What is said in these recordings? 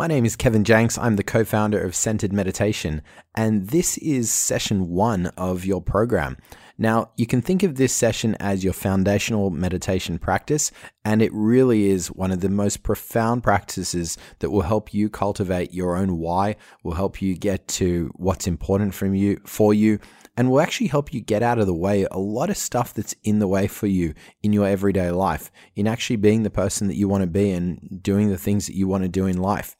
My name is Kevin Janks. I'm the co founder of Centered Meditation, and this is session one of your program. Now, you can think of this session as your foundational meditation practice, and it really is one of the most profound practices that will help you cultivate your own why, will help you get to what's important from you for you, and will actually help you get out of the way a lot of stuff that's in the way for you in your everyday life, in actually being the person that you want to be and doing the things that you want to do in life.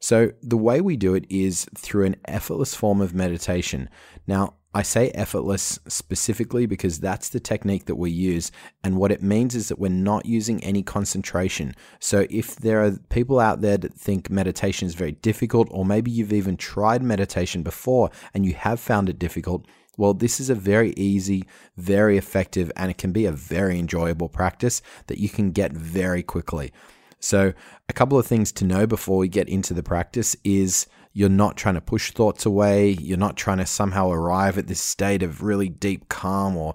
So, the way we do it is through an effortless form of meditation. Now, I say effortless specifically because that's the technique that we use. And what it means is that we're not using any concentration. So if there are people out there that think meditation is very difficult, or maybe you've even tried meditation before and you have found it difficult, well, this is a very easy, very effective, and it can be a very enjoyable practice that you can get very quickly. So, a couple of things to know before we get into the practice is you're not trying to push thoughts away. You're not trying to somehow arrive at this state of really deep calm or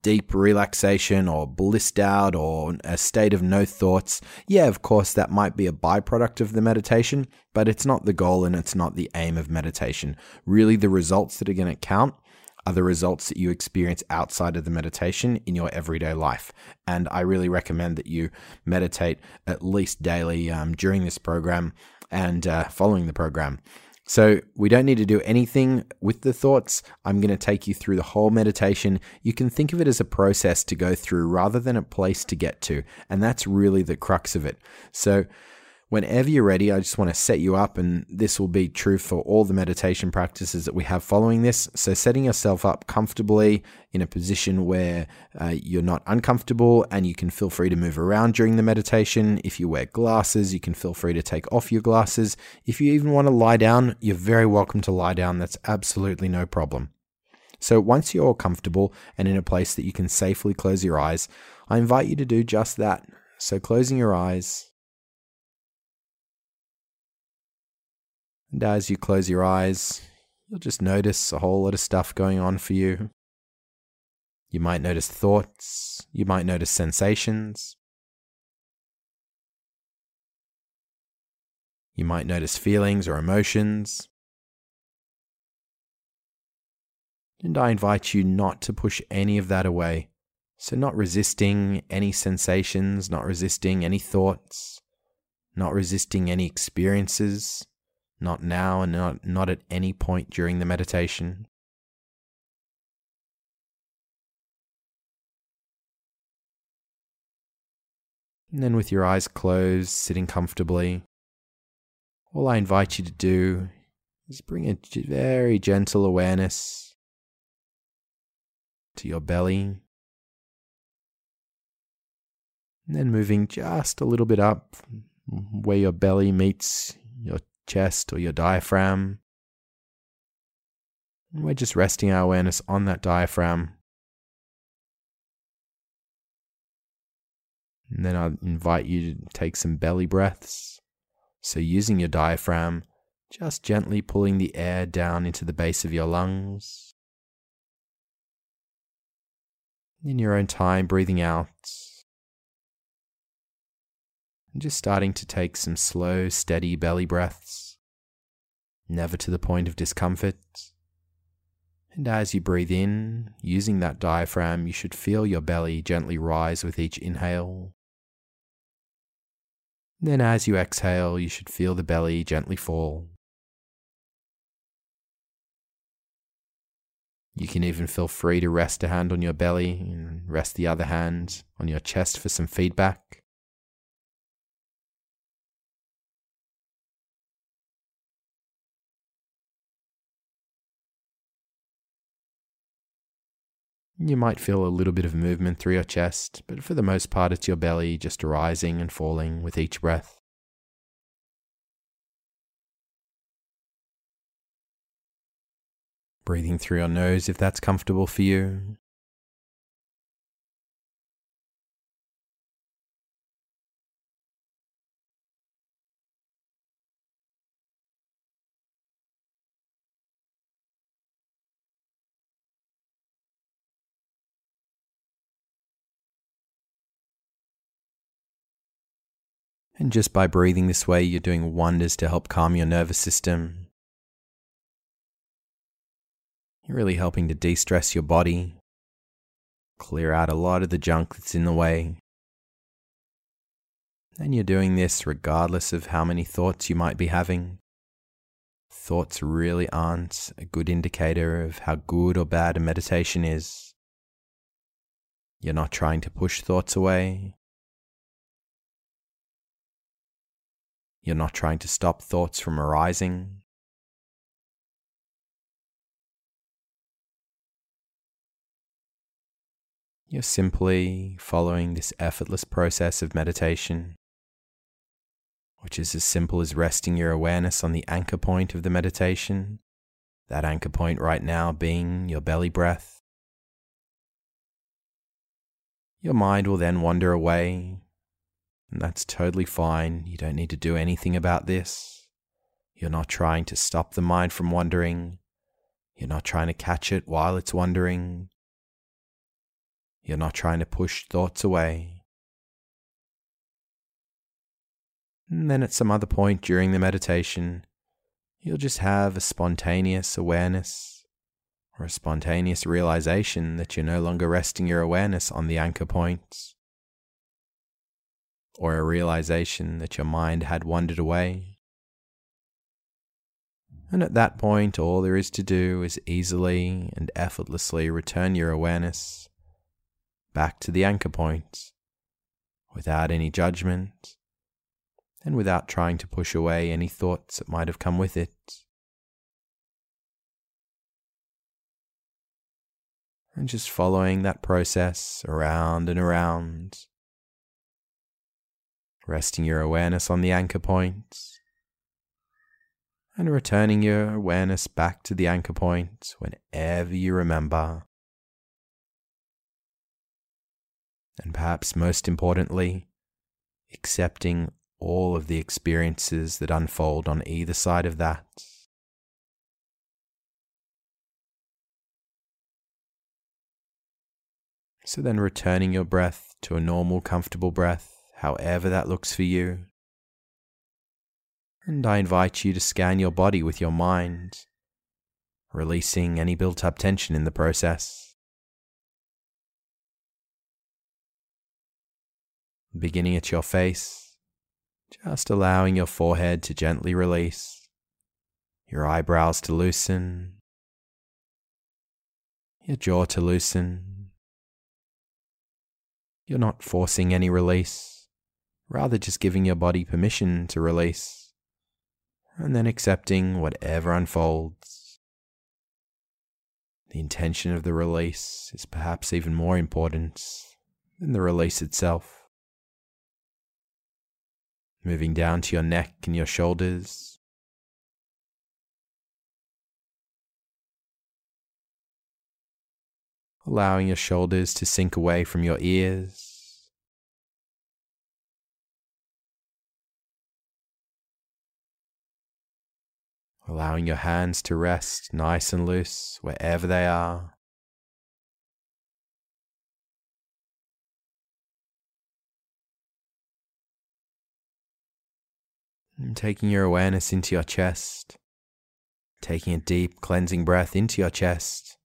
deep relaxation or blissed out or a state of no thoughts. Yeah, of course, that might be a byproduct of the meditation, but it's not the goal and it's not the aim of meditation. Really, the results that are going to count are the results that you experience outside of the meditation in your everyday life. And I really recommend that you meditate at least daily um, during this program and uh, following the program. So, we don't need to do anything with the thoughts. I'm going to take you through the whole meditation. You can think of it as a process to go through rather than a place to get to. And that's really the crux of it. So, Whenever you're ready, I just want to set you up, and this will be true for all the meditation practices that we have following this. So, setting yourself up comfortably in a position where uh, you're not uncomfortable and you can feel free to move around during the meditation. If you wear glasses, you can feel free to take off your glasses. If you even want to lie down, you're very welcome to lie down. That's absolutely no problem. So, once you're comfortable and in a place that you can safely close your eyes, I invite you to do just that. So, closing your eyes And as you close your eyes, you'll just notice a whole lot of stuff going on for you. You might notice thoughts, you might notice sensations. You might notice feelings or emotions. And I invite you not to push any of that away. So, not resisting any sensations, not resisting any thoughts, not resisting any experiences, not now and not, not at any point during the meditation. And then, with your eyes closed, sitting comfortably, all I invite you to do is bring a very gentle awareness to your belly. And then moving just a little bit up where your belly meets your chest or your diaphragm. And we're just resting our awareness on that diaphragm. And then I invite you to take some belly breaths. So, using your diaphragm, just gently pulling the air down into the base of your lungs. In your own time, breathing out. And just starting to take some slow, steady belly breaths, never to the point of discomfort. And as you breathe in, using that diaphragm, you should feel your belly gently rise with each inhale. Then, as you exhale, you should feel the belly gently fall. You can even feel free to rest a hand on your belly and rest the other hand on your chest for some feedback. You might feel a little bit of movement through your chest, but for the most part, it's your belly just rising and falling with each breath. Breathing through your nose if that's comfortable for you. And just by breathing this way, you're doing wonders to help calm your nervous system. You're really helping to de stress your body, clear out a lot of the junk that's in the way. And you're doing this regardless of how many thoughts you might be having. Thoughts really aren't a good indicator of how good or bad a meditation is. You're not trying to push thoughts away. You're not trying to stop thoughts from arising. You're simply following this effortless process of meditation which is as simple as resting your awareness on the anchor point of the meditation, that anchor point right now being your belly breath. Your mind will then wander away, and that's totally fine. You don't need to do anything about this. You're not trying to stop the mind from wandering. You're not trying to catch it while it's wandering. You're not trying to push thoughts away. And then at some other point during the meditation, you'll just have a spontaneous awareness or a spontaneous realization that you're no longer resting your awareness on the anchor points, or a realization that your mind had wandered away. And at that point, all there is to do is easily and effortlessly return your awareness back to the anchor point without any judgment and without trying to push away any thoughts that might have come with it. And just following that process around and around, resting your awareness on the anchor points, and returning your awareness back to the anchor point whenever you remember. And perhaps most importantly, accepting all of the experiences that unfold on either side of that. So then returning your breath to a normal, comfortable breath, however that looks for you. And I invite you to scan your body with your mind, releasing any built up tension in the process. Beginning at your face, just allowing your forehead to gently release, your eyebrows to loosen, your jaw to loosen. You're not forcing any release, rather just giving your body permission to release, and then accepting whatever unfolds. The intention of the release is perhaps even more important than the release itself moving down to your neck and your shoulders. Allowing your shoulders to sink away from your ears. Allowing your hands to rest nice and loose wherever they are. And taking your awareness into your chest, taking a deep cleansing breath into your chest,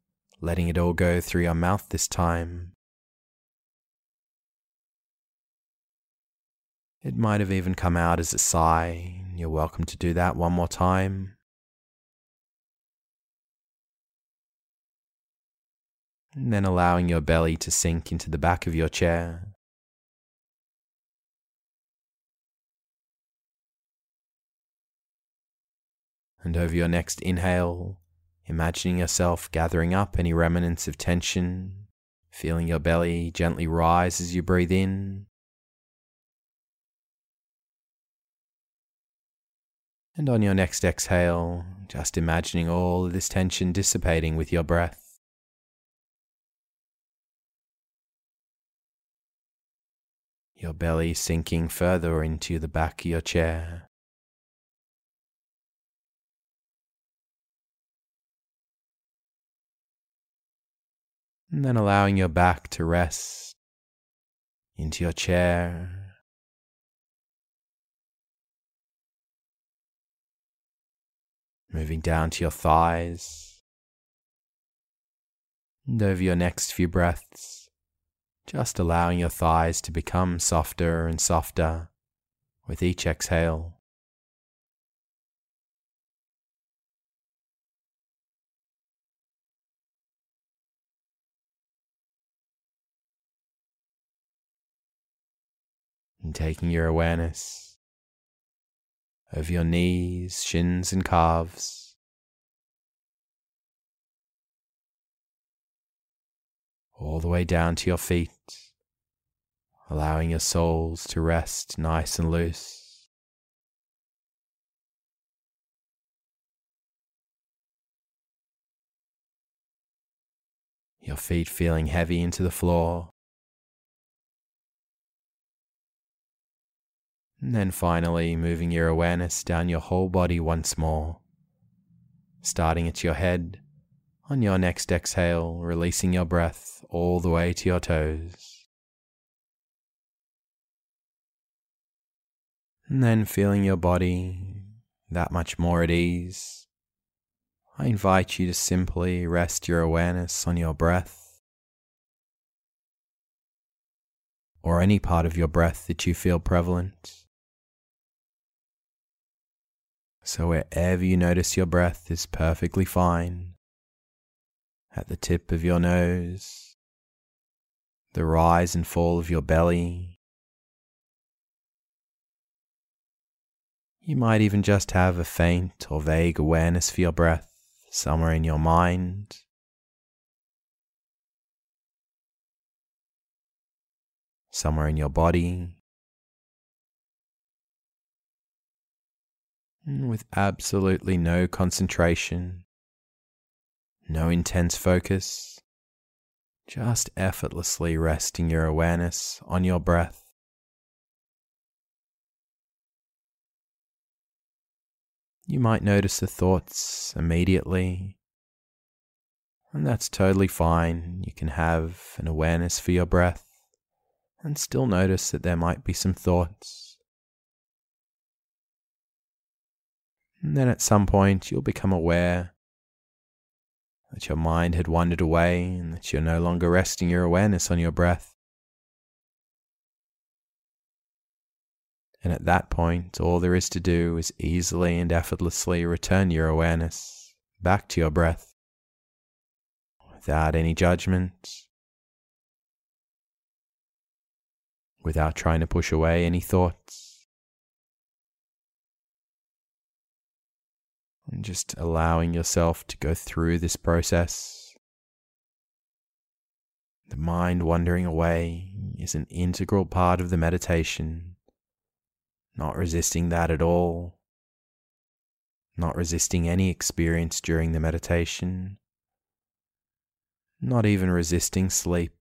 letting it all go through your mouth this time. It might have even come out as a sigh. You're welcome to do that one more time. And then allowing your belly to sink into the back of your chair. And over your next inhale, imagining yourself gathering up any remnants of tension, feeling your belly gently rise as you breathe in. And on your next exhale, just imagining all of this tension dissipating with your breath. your belly sinking further into the back of your chair. And then allowing your back to rest into your chair. Moving down to your thighs and over your next few breaths just allowing your thighs to become softer and softer with each exhale. And taking your awareness over your knees, shins, and calves. All the way down to your feet, allowing your soles to rest nice and loose. Your feet feeling heavy into the floor. And then finally, moving your awareness down your whole body once more, starting at your head. On your next exhale, releasing your breath all the way to your toes. And then feeling your body that much more at ease, I invite you to simply rest your awareness on your breath or any part of your breath that you feel prevalent. So, wherever you notice your breath is perfectly fine. At the tip of your nose, the rise and fall of your belly. You might even just have a faint or vague awareness for your breath somewhere in your mind. Somewhere in your body. with absolutely no concentration, no intense focus, just effortlessly resting your awareness on your breath. You might notice the thoughts immediately, and that's totally fine. You can have an awareness for your breath and still notice that there might be some thoughts. And then at some point, you'll become aware that your mind had wandered away and that you're no longer resting your awareness on your breath. And at that point, all there is to do is easily and effortlessly return your awareness back to your breath without any judgment, without trying to push away any thoughts. And just allowing yourself to go through this process. The mind wandering away is an integral part of the meditation, not resisting that at all, not resisting any experience during the meditation, not even resisting sleep.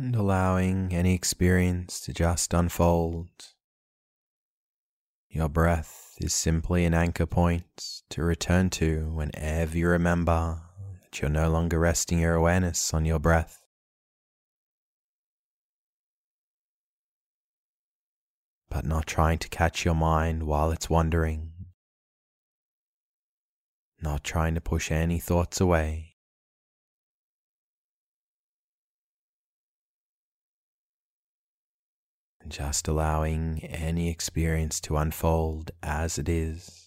And allowing any experience to just unfold. Your breath is simply an anchor point to return to whenever you remember that you're no longer resting your awareness on your breath. But not trying to catch your mind while it's wandering, not trying to push any thoughts away. Just allowing any experience to unfold as it is.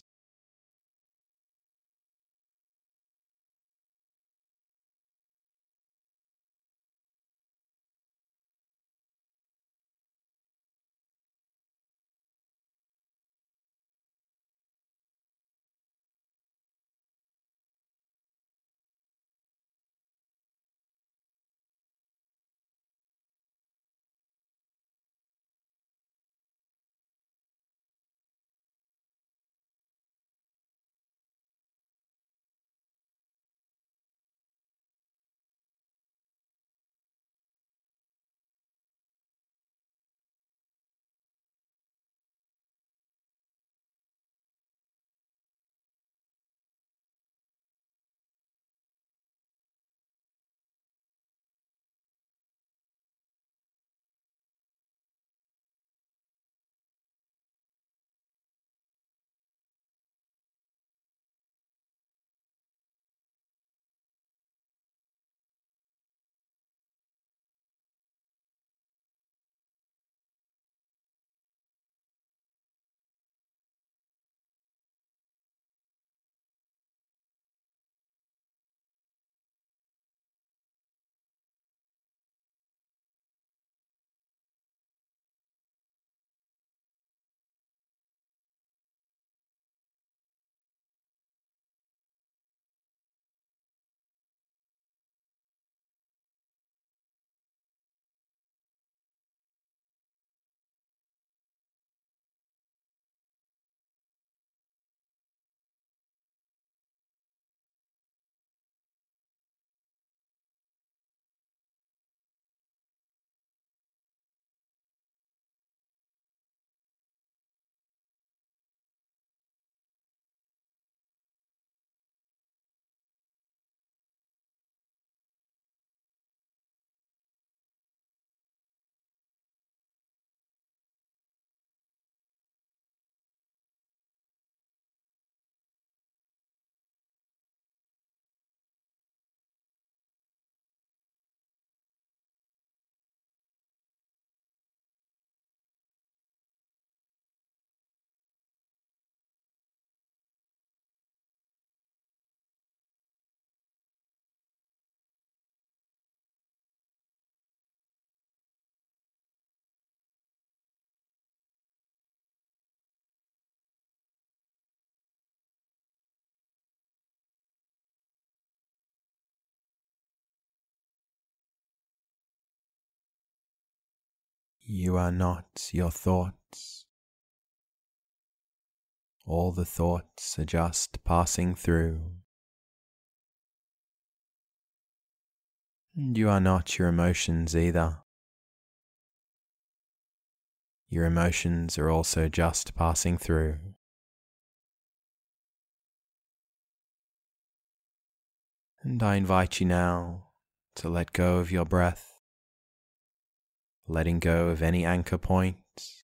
You are not your thoughts. All the thoughts are just passing through. And you are not your emotions either. Your emotions are also just passing through. And I invite you now to let go of your breath letting go of any anchor points,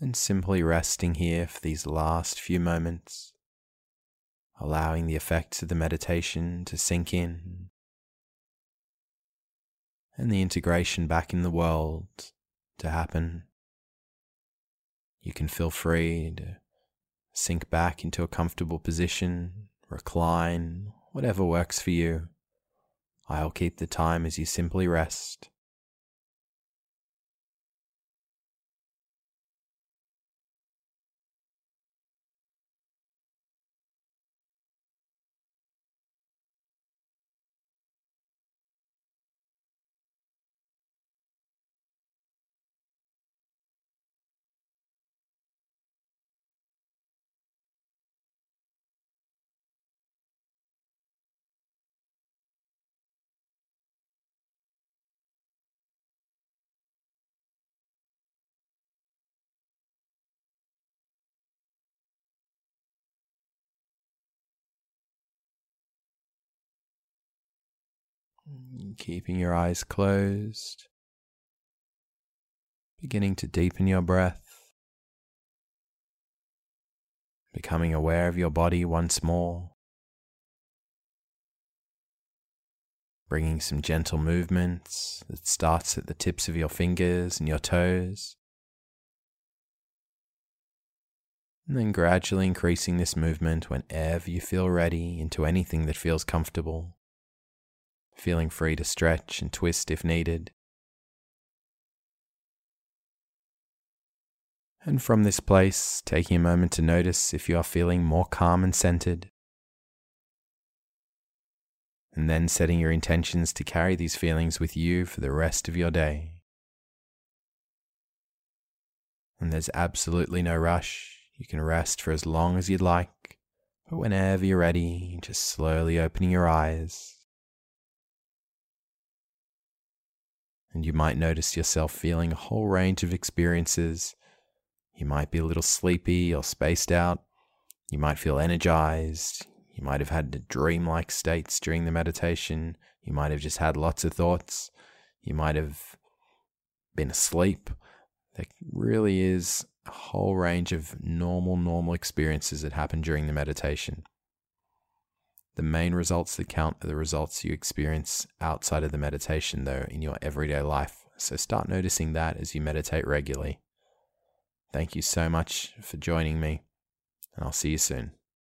and simply resting here for these last few moments, allowing the effects of the meditation to sink in and the integration back in the world to happen. You can feel free to sink back into a comfortable position, recline, whatever works for you. I'll keep the time as you simply rest. Mm, keeping your eyes closed, beginning to deepen your breath, becoming aware of your body once more, bringing some gentle movements that starts at the tips of your fingers and your toes. And then gradually increasing this movement whenever you feel ready into anything that feels comfortable feeling free to stretch and twist if needed. And from this place, taking a moment to notice if you are feeling more calm and centered. And then setting your intentions to carry these feelings with you for the rest of your day. And there's absolutely no rush. You can rest for as long as you'd like, but whenever you're ready, just slowly opening your eyes and you might notice yourself feeling a whole range of experiences. You might be a little sleepy or spaced out. You might feel energized. You might have had dreamlike states during the meditation. You might have just had lots of thoughts. You might have been asleep. There really is a whole range of normal, normal experiences that happen during the meditation. The main results that count are the results you experience outside of the meditation, though, in your everyday life. So start noticing that as you meditate regularly. Thank you so much for joining me, and I'll see you soon.